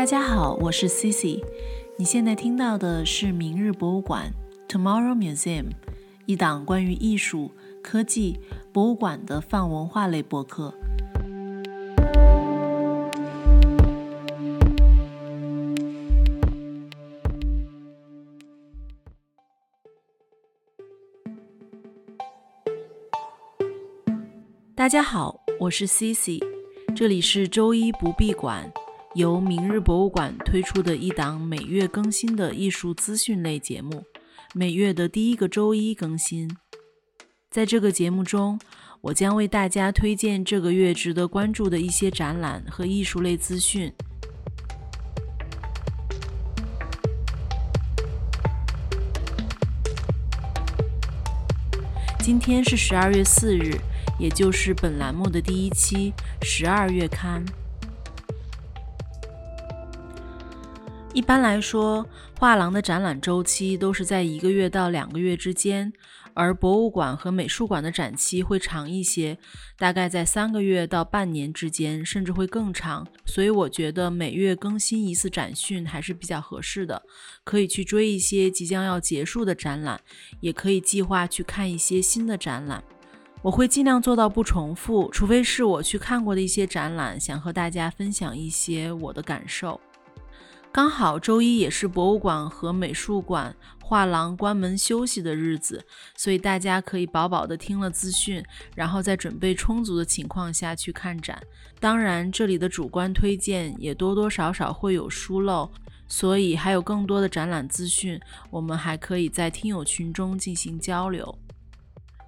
大家好，我是 Cici。你现在听到的是《明日博物馆》（Tomorrow Museum），一档关于艺术、科技、博物馆的泛文化类播客。大家好，我是 Cici，这里是周一不闭馆。由明日博物馆推出的一档每月更新的艺术资讯类节目，每月的第一个周一更新。在这个节目中，我将为大家推荐这个月值得关注的一些展览和艺术类资讯。今天是十二月四日，也就是本栏目的第一期十二月刊。一般来说，画廊的展览周期都是在一个月到两个月之间，而博物馆和美术馆的展期会长一些，大概在三个月到半年之间，甚至会更长。所以我觉得每月更新一次展讯还是比较合适的，可以去追一些即将要结束的展览，也可以计划去看一些新的展览。我会尽量做到不重复，除非是我去看过的一些展览，想和大家分享一些我的感受。刚好周一也是博物馆和美术馆、画廊关门休息的日子，所以大家可以饱饱的听了资讯，然后在准备充足的情况下去看展。当然，这里的主观推荐也多多少少会有疏漏，所以还有更多的展览资讯，我们还可以在听友群中进行交流。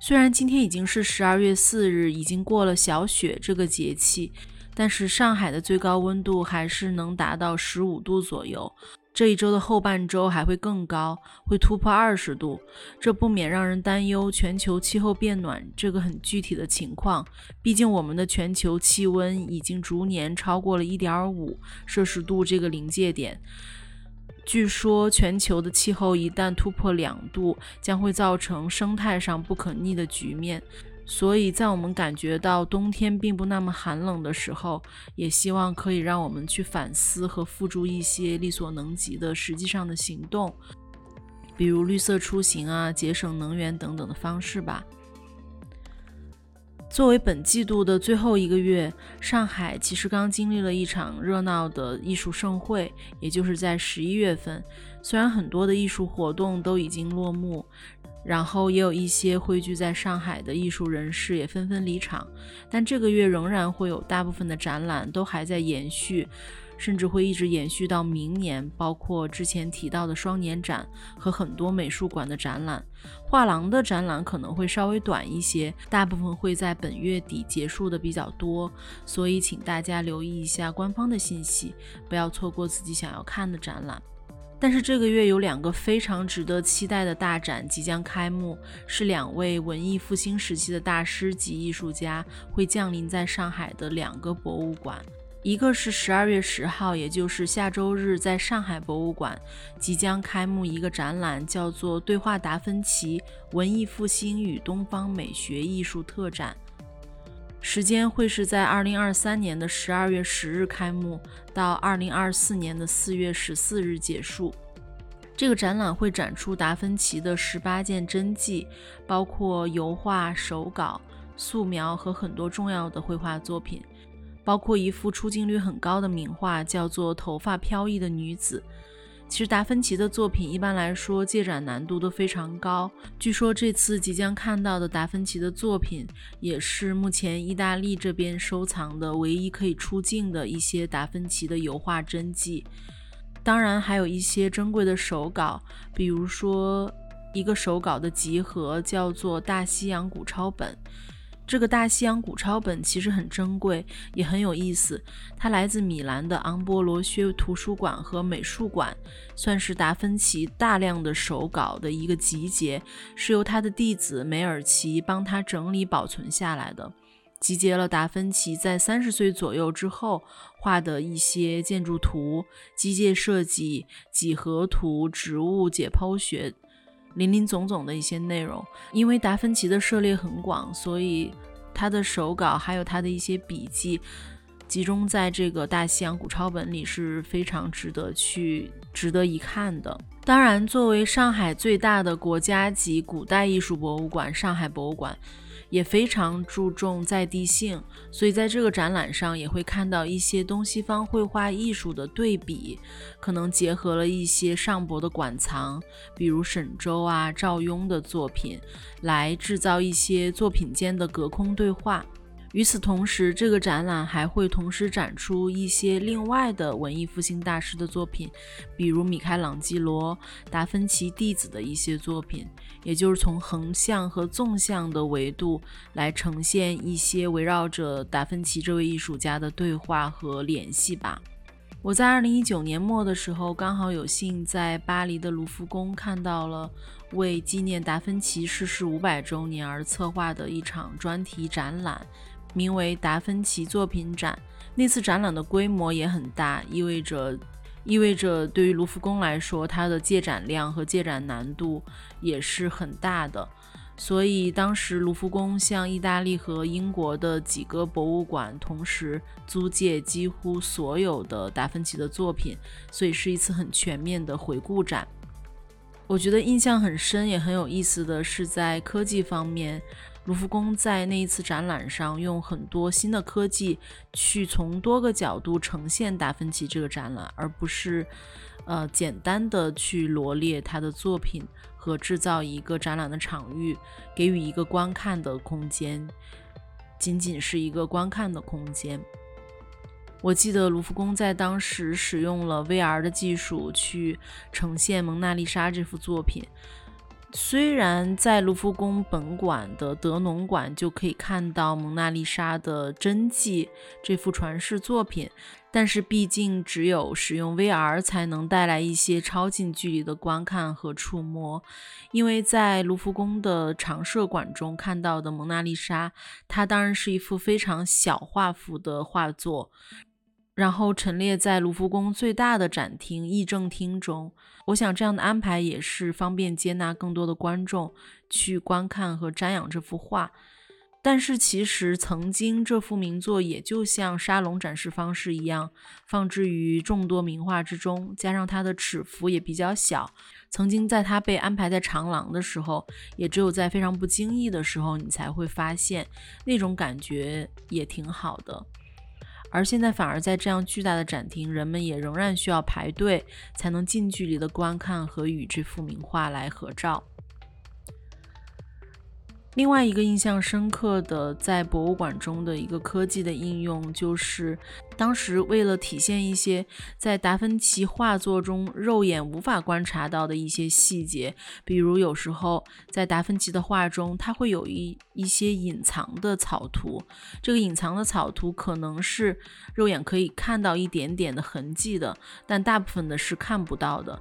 虽然今天已经是十二月四日，已经过了小雪这个节气。但是上海的最高温度还是能达到十五度左右，这一周的后半周还会更高，会突破二十度，这不免让人担忧全球气候变暖这个很具体的情况。毕竟我们的全球气温已经逐年超过了一点五摄氏度这个临界点，据说全球的气候一旦突破两度，将会造成生态上不可逆的局面。所以在我们感觉到冬天并不那么寒冷的时候，也希望可以让我们去反思和付诸一些力所能及的实际上的行动，比如绿色出行啊、节省能源等等的方式吧。作为本季度的最后一个月，上海其实刚经历了一场热闹的艺术盛会，也就是在十一月份，虽然很多的艺术活动都已经落幕。然后也有一些汇聚在上海的艺术人士也纷纷离场，但这个月仍然会有大部分的展览都还在延续，甚至会一直延续到明年，包括之前提到的双年展和很多美术馆的展览。画廊的展览可能会稍微短一些，大部分会在本月底结束的比较多，所以请大家留意一下官方的信息，不要错过自己想要看的展览。但是这个月有两个非常值得期待的大展即将开幕，是两位文艺复兴时期的大师级艺术家会降临在上海的两个博物馆，一个是十二月十号，也就是下周日，在上海博物馆即将开幕一个展览，叫做《对话达芬奇：文艺复兴与东方美学艺术特展》。时间会是在二零二三年的十二月十日开幕，到二零二四年的四月十四日结束。这个展览会展出达芬奇的十八件真迹，包括油画、手稿、素描和很多重要的绘画作品，包括一幅出镜率很高的名画，叫做《头发飘逸的女子》。其实达芬奇的作品一般来说借展难度都非常高。据说这次即将看到的达芬奇的作品，也是目前意大利这边收藏的唯一可以出镜的一些达芬奇的油画真迹。当然还有一些珍贵的手稿，比如说一个手稿的集合，叫做《大西洋古抄本》。这个大西洋古抄本其实很珍贵，也很有意思。它来自米兰的昂博罗薛图书馆和美术馆，算是达芬奇大量的手稿的一个集结，是由他的弟子梅尔奇帮他整理保存下来的，集结了达芬奇在三十岁左右之后画的一些建筑图、机械设计、几何图、植物解剖学。林林总总的一些内容，因为达芬奇的涉猎很广，所以他的手稿还有他的一些笔记，集中在这个大西洋古抄本里是非常值得去、值得一看的。当然，作为上海最大的国家级古代艺术博物馆——上海博物馆。也非常注重在地性，所以在这个展览上也会看到一些东西方绘画艺术的对比，可能结合了一些上博的馆藏，比如沈周啊、赵雍的作品，来制造一些作品间的隔空对话。与此同时，这个展览还会同时展出一些另外的文艺复兴大师的作品，比如米开朗基罗、达芬奇弟子的一些作品，也就是从横向和纵向的维度来呈现一些围绕着达芬奇这位艺术家的对话和联系吧。我在二零一九年末的时候，刚好有幸在巴黎的卢浮宫看到了为纪念达芬奇逝世五百周年而策划的一场专题展览。名为达芬奇作品展，那次展览的规模也很大，意味着意味着对于卢浮宫来说，它的借展量和借展难度也是很大的。所以当时卢浮宫向意大利和英国的几个博物馆同时租借几乎所有的达芬奇的作品，所以是一次很全面的回顾展。我觉得印象很深也很有意思的是在科技方面。卢浮宫在那一次展览上用很多新的科技去从多个角度呈现达芬奇这个展览，而不是呃简单的去罗列他的作品和制造一个展览的场域，给予一个观看的空间，仅仅是一个观看的空间。我记得卢浮宫在当时使用了 VR 的技术去呈现《蒙娜丽莎》这幅作品。虽然在卢浮宫本馆的德农馆就可以看到《蒙娜丽莎》的真迹这幅传世作品，但是毕竟只有使用 VR 才能带来一些超近距离的观看和触摸。因为在卢浮宫的常设馆中看到的《蒙娜丽莎》，它当然是一幅非常小画幅的画作。然后陈列在卢浮宫最大的展厅议政厅中，我想这样的安排也是方便接纳更多的观众去观看和瞻仰这幅画。但是其实曾经这幅名作也就像沙龙展示方式一样，放置于众多名画之中，加上它的尺幅也比较小，曾经在它被安排在长廊的时候，也只有在非常不经意的时候你才会发现，那种感觉也挺好的。而现在反而在这样巨大的展厅，人们也仍然需要排队才能近距离的观看和与这幅名画来合照。另外一个印象深刻的在博物馆中的一个科技的应用，就是当时为了体现一些在达芬奇画作中肉眼无法观察到的一些细节，比如有时候在达芬奇的画中，它会有一一些隐藏的草图，这个隐藏的草图可能是肉眼可以看到一点点的痕迹的，但大部分的是看不到的。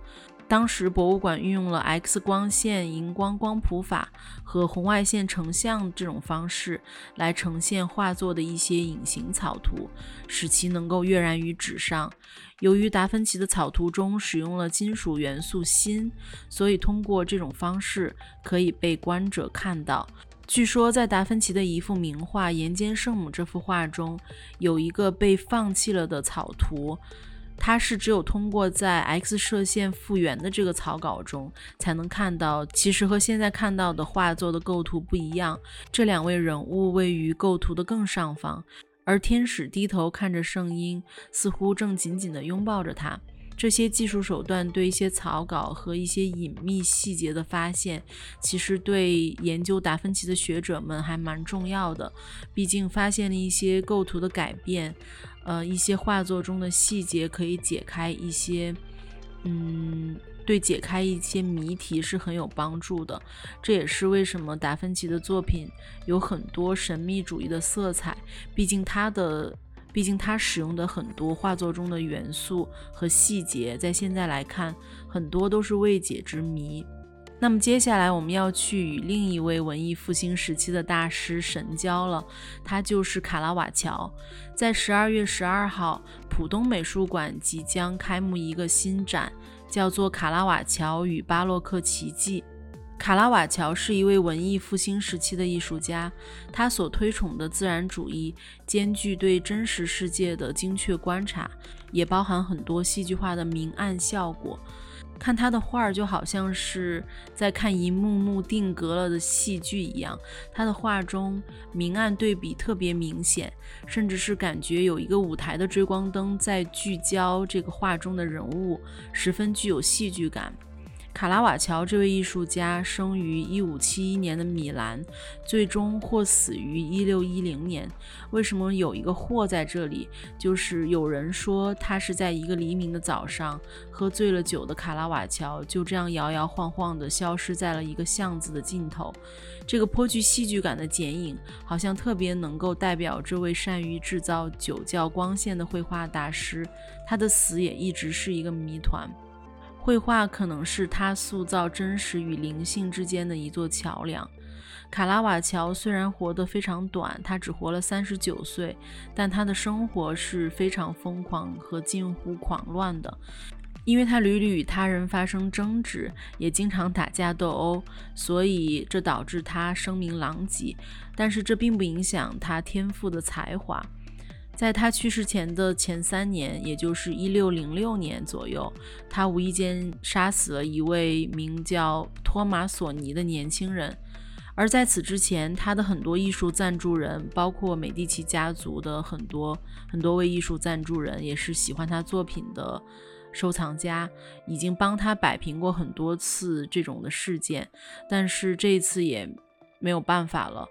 当时博物馆运用了 X 光线、荧光光谱法和红外线成像这种方式来呈现画作的一些隐形草图，使其能够跃然于纸上。由于达芬奇的草图中使用了金属元素锌，所以通过这种方式可以被观者看到。据说，在达芬奇的一幅名画《岩间圣母》这幅画中，有一个被放弃了的草图。它是只有通过在 X 射线复原的这个草稿中，才能看到，其实和现在看到的画作的构图不一样。这两位人物位于构图的更上方，而天使低头看着圣婴，似乎正紧紧地拥抱着他。这些技术手段对一些草稿和一些隐秘细节的发现，其实对研究达芬奇的学者们还蛮重要的。毕竟发现了一些构图的改变。呃，一些画作中的细节可以解开一些，嗯，对解开一些谜题是很有帮助的。这也是为什么达芬奇的作品有很多神秘主义的色彩。毕竟他的，毕竟他使用的很多画作中的元素和细节，在现在来看，很多都是未解之谜。那么接下来我们要去与另一位文艺复兴时期的大师神交了，他就是卡拉瓦乔。在十二月十二号，浦东美术馆即将开幕一个新展，叫做《卡拉瓦乔与巴洛克奇迹》。卡拉瓦乔是一位文艺复兴时期的艺术家，他所推崇的自然主义兼具对真实世界的精确观察，也包含很多戏剧化的明暗效果。看他的画儿，就好像是在看一幕幕定格了的戏剧一样。他的画中明暗对比特别明显，甚至是感觉有一个舞台的追光灯在聚焦这个画中的人物，十分具有戏剧感。卡拉瓦乔这位艺术家生于1571年的米兰，最终或死于1610年。为什么有一个“或”在这里？就是有人说他是在一个黎明的早上，喝醉了酒的卡拉瓦乔就这样摇摇晃晃地消失在了一个巷子的尽头。这个颇具戏剧感的剪影，好像特别能够代表这位善于制造酒窖光线的绘画大师。他的死也一直是一个谜团。绘画可能是他塑造真实与灵性之间的一座桥梁。卡拉瓦乔虽然活得非常短，他只活了三十九岁，但他的生活是非常疯狂和近乎狂乱的，因为他屡屡与他人发生争执，也经常打架斗殴，所以这导致他声名狼藉。但是这并不影响他天赋的才华。在他去世前的前三年，也就是一六零六年左右，他无意间杀死了一位名叫托马索尼的年轻人。而在此之前，他的很多艺术赞助人，包括美第奇家族的很多很多位艺术赞助人，也是喜欢他作品的收藏家，已经帮他摆平过很多次这种的事件。但是这一次也没有办法了。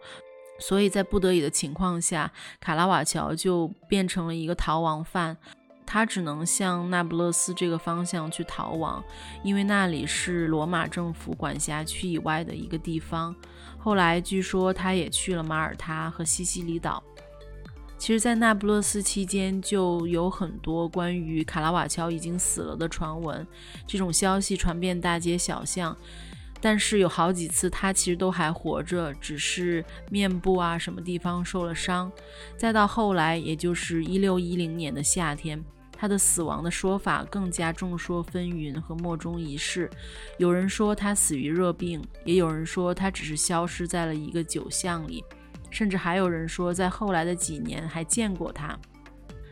所以在不得已的情况下，卡拉瓦乔就变成了一个逃亡犯，他只能向那不勒斯这个方向去逃亡，因为那里是罗马政府管辖区以外的一个地方。后来据说他也去了马耳他和西西里岛。其实，在那不勒斯期间，就有很多关于卡拉瓦乔已经死了的传闻，这种消息传遍大街小巷。但是有好几次，他其实都还活着，只是面部啊什么地方受了伤。再到后来，也就是一六一零年的夏天，他的死亡的说法更加众说纷纭和莫衷一是。有人说他死于热病，也有人说他只是消失在了一个酒巷里，甚至还有人说在后来的几年还见过他。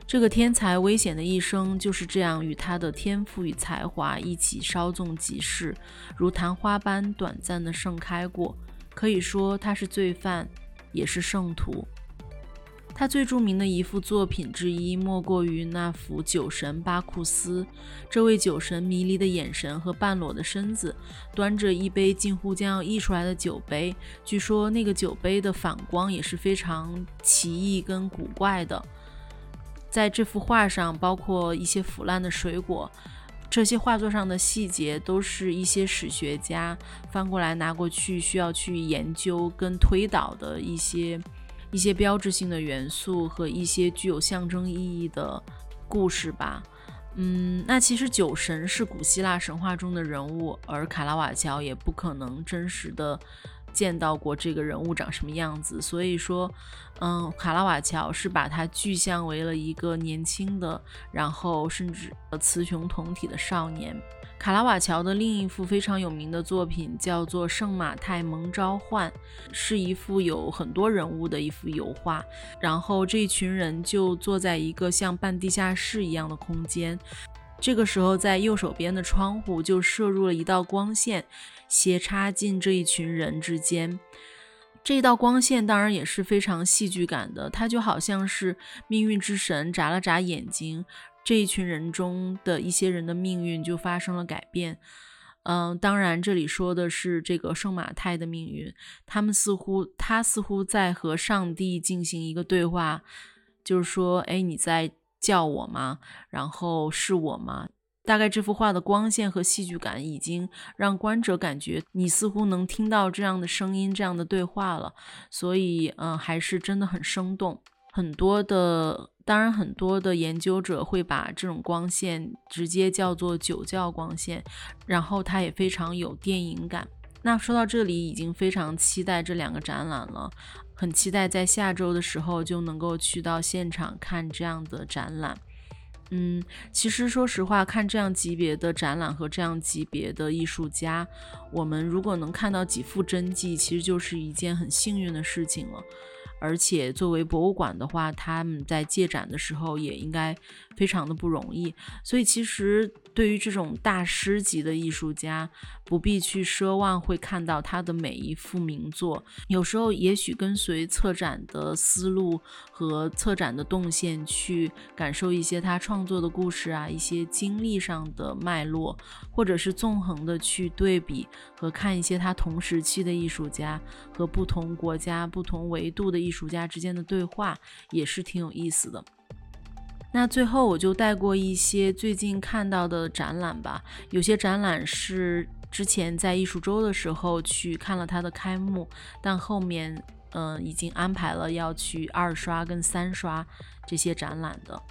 这个天才危险的一生就是这样与他的天赋与才华一起稍纵即逝，如昙花般短暂的盛开过。可以说他是罪犯，也是圣徒。他最著名的一幅作品之一，莫过于那幅酒神巴库斯。这位酒神迷离的眼神和半裸的身子，端着一杯近乎将要溢出来的酒杯。据说那个酒杯的反光也是非常奇异跟古怪的。在这幅画上，包括一些腐烂的水果，这些画作上的细节都是一些史学家翻过来拿过去需要去研究跟推导的一些一些标志性的元素和一些具有象征意义的故事吧。嗯，那其实酒神是古希腊神话中的人物，而卡拉瓦乔也不可能真实的。见到过这个人物长什么样子，所以说，嗯，卡拉瓦乔是把他具象为了一个年轻的，然后甚至雌雄同体的少年。卡拉瓦乔的另一幅非常有名的作品叫做《圣马太蒙召唤》，是一幅有很多人物的一幅油画。然后这一群人就坐在一个像半地下室一样的空间。这个时候，在右手边的窗户就射入了一道光线，斜插进这一群人之间。这道光线当然也是非常戏剧感的，它就好像是命运之神眨了眨眼睛，这一群人中的一些人的命运就发生了改变。嗯，当然这里说的是这个圣马太的命运，他们似乎他似乎在和上帝进行一个对话，就是说，哎，你在。叫我吗？然后是我吗？大概这幅画的光线和戏剧感已经让观者感觉你似乎能听到这样的声音、这样的对话了。所以，嗯，还是真的很生动。很多的，当然很多的研究者会把这种光线直接叫做酒窖光线，然后它也非常有电影感。那说到这里，已经非常期待这两个展览了。很期待在下周的时候就能够去到现场看这样的展览。嗯，其实说实话，看这样级别的展览和这样级别的艺术家，我们如果能看到几幅真迹，其实就是一件很幸运的事情了。而且作为博物馆的话，他们在借展的时候也应该非常的不容易。所以其实对于这种大师级的艺术家，不必去奢望会看到他的每一幅名作。有时候也许跟随策展的思路和策展的动线去感受一些他创作的故事啊，一些经历上的脉络，或者是纵横的去对比和看一些他同时期的艺术家和不同国家、不同维度的。艺术家之间的对话也是挺有意思的。那最后我就带过一些最近看到的展览吧。有些展览是之前在艺术周的时候去看了它的开幕，但后面嗯已经安排了要去二刷跟三刷这些展览的。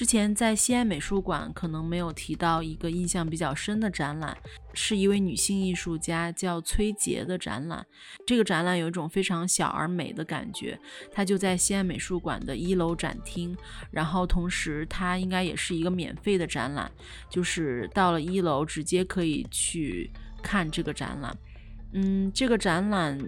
之前在西安美术馆可能没有提到一个印象比较深的展览，是一位女性艺术家叫崔洁的展览。这个展览有一种非常小而美的感觉，它就在西安美术馆的一楼展厅，然后同时它应该也是一个免费的展览，就是到了一楼直接可以去看这个展览。嗯，这个展览。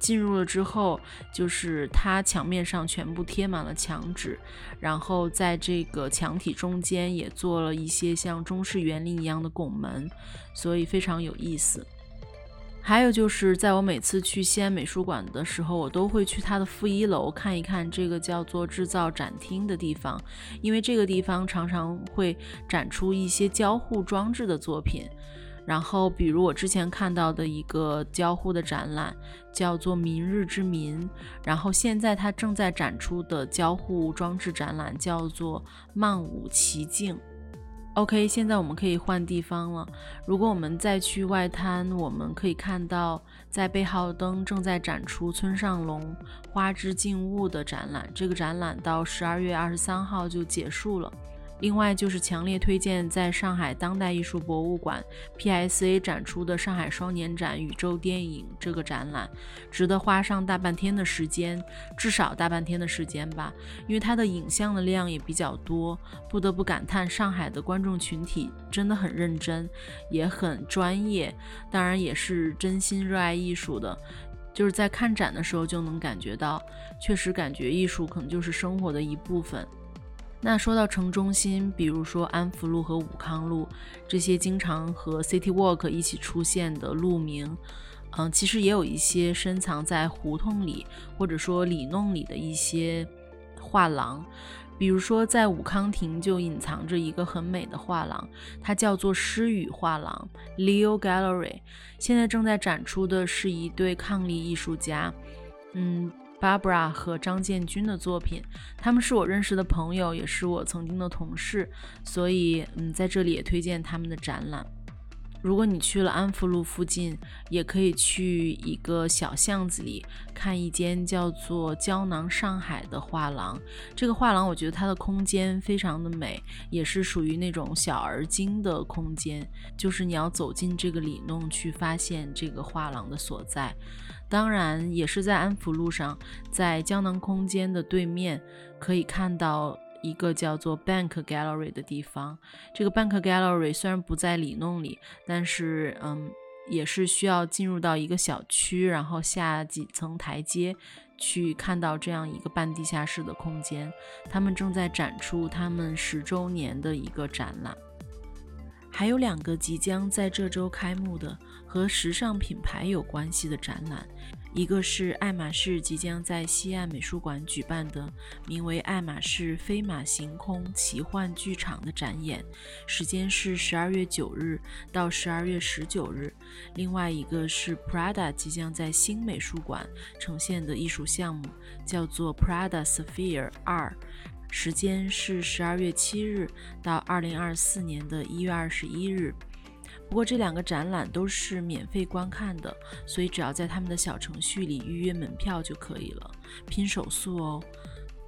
进入了之后，就是它墙面上全部贴满了墙纸，然后在这个墙体中间也做了一些像中式园林一样的拱门，所以非常有意思。还有就是在我每次去西安美术馆的时候，我都会去它的负一楼看一看这个叫做制造展厅的地方，因为这个地方常常会展出一些交互装置的作品。然后，比如我之前看到的一个交互的展览，叫做《明日之民》。然后现在它正在展出的交互装置展览叫做《曼舞奇境》。OK，现在我们可以换地方了。如果我们再去外滩，我们可以看到在背号灯正在展出村上隆《花之静物》的展览。这个展览到十二月二十三号就结束了。另外就是强烈推荐在上海当代艺术博物馆 PSA 展出的上海双年展宇宙电影这个展览，值得花上大半天的时间，至少大半天的时间吧，因为它的影像的量也比较多，不得不感叹上海的观众群体真的很认真，也很专业，当然也是真心热爱艺术的，就是在看展的时候就能感觉到，确实感觉艺术可能就是生活的一部分。那说到城中心，比如说安福路和武康路这些经常和 City Walk 一起出现的路名，嗯，其实也有一些深藏在胡同里或者说里弄里的一些画廊。比如说在武康亭就隐藏着一个很美的画廊，它叫做诗语画廊 （Leo Gallery）。现在正在展出的是一对抗力艺术家，嗯。Barbara 和张建军的作品，他们是我认识的朋友，也是我曾经的同事，所以嗯，在这里也推荐他们的展览。如果你去了安福路附近，也可以去一个小巷子里看一间叫做“胶囊上海”的画廊。这个画廊，我觉得它的空间非常的美，也是属于那种小而精的空间，就是你要走进这个里弄去发现这个画廊的所在。当然，也是在安福路上，在胶囊空间的对面，可以看到一个叫做 Bank Gallery 的地方。这个 Bank Gallery 虽然不在里弄里，但是嗯，也是需要进入到一个小区，然后下几层台阶，去看到这样一个半地下室的空间。他们正在展出他们十周年的一个展览，还有两个即将在这周开幕的。和时尚品牌有关系的展览，一个是爱马仕即将在西岸美术馆举办的名为“爱马仕飞马行空奇幻剧场”的展演，时间是十二月九日到十二月十九日。另外一个是 Prada 即将在新美术馆呈现的艺术项目，叫做 Prada Sphere 二，时间是十二月七日到二零二四年的一月二十一日。不过这两个展览都是免费观看的，所以只要在他们的小程序里预约门票就可以了，拼手速哦。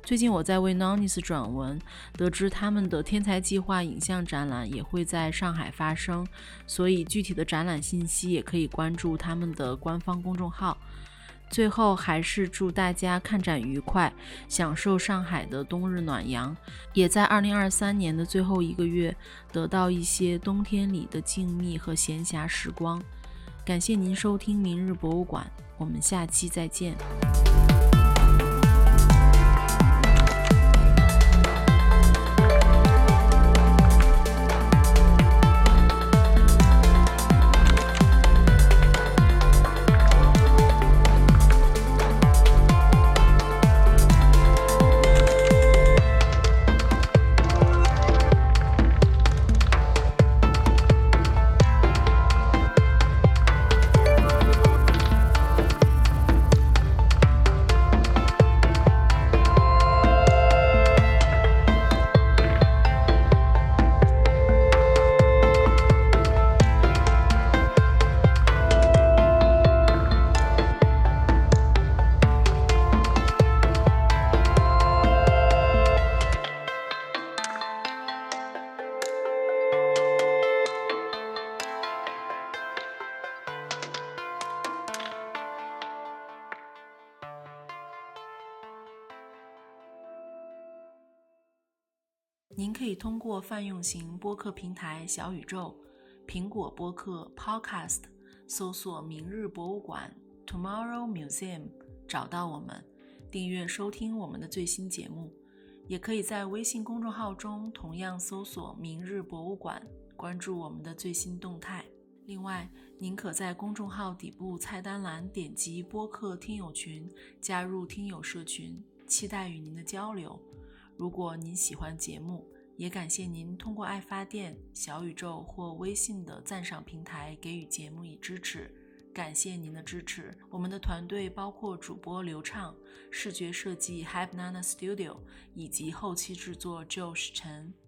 最近我在为 Nonis 转文，得知他们的天才计划影像展览也会在上海发生，所以具体的展览信息也可以关注他们的官方公众号。最后还是祝大家看展愉快，享受上海的冬日暖阳，也在二零二三年的最后一个月得到一些冬天里的静谧和闲暇时光。感谢您收听《明日博物馆》，我们下期再见。过泛用型播客平台小宇宙、苹果播客 Podcast 搜索“明日博物馆 ”（Tomorrow Museum） 找到我们，订阅收听我们的最新节目。也可以在微信公众号中同样搜索“明日博物馆”，关注我们的最新动态。另外，您可在公众号底部菜单栏点击播客听友群，加入听友社群，期待与您的交流。如果您喜欢节目，也感谢您通过爱发电、小宇宙或微信的赞赏平台给予节目以支持。感谢您的支持。我们的团队包括主播刘畅、视觉设计 Hype Nana Studio 以及后期制作 Josh 陈。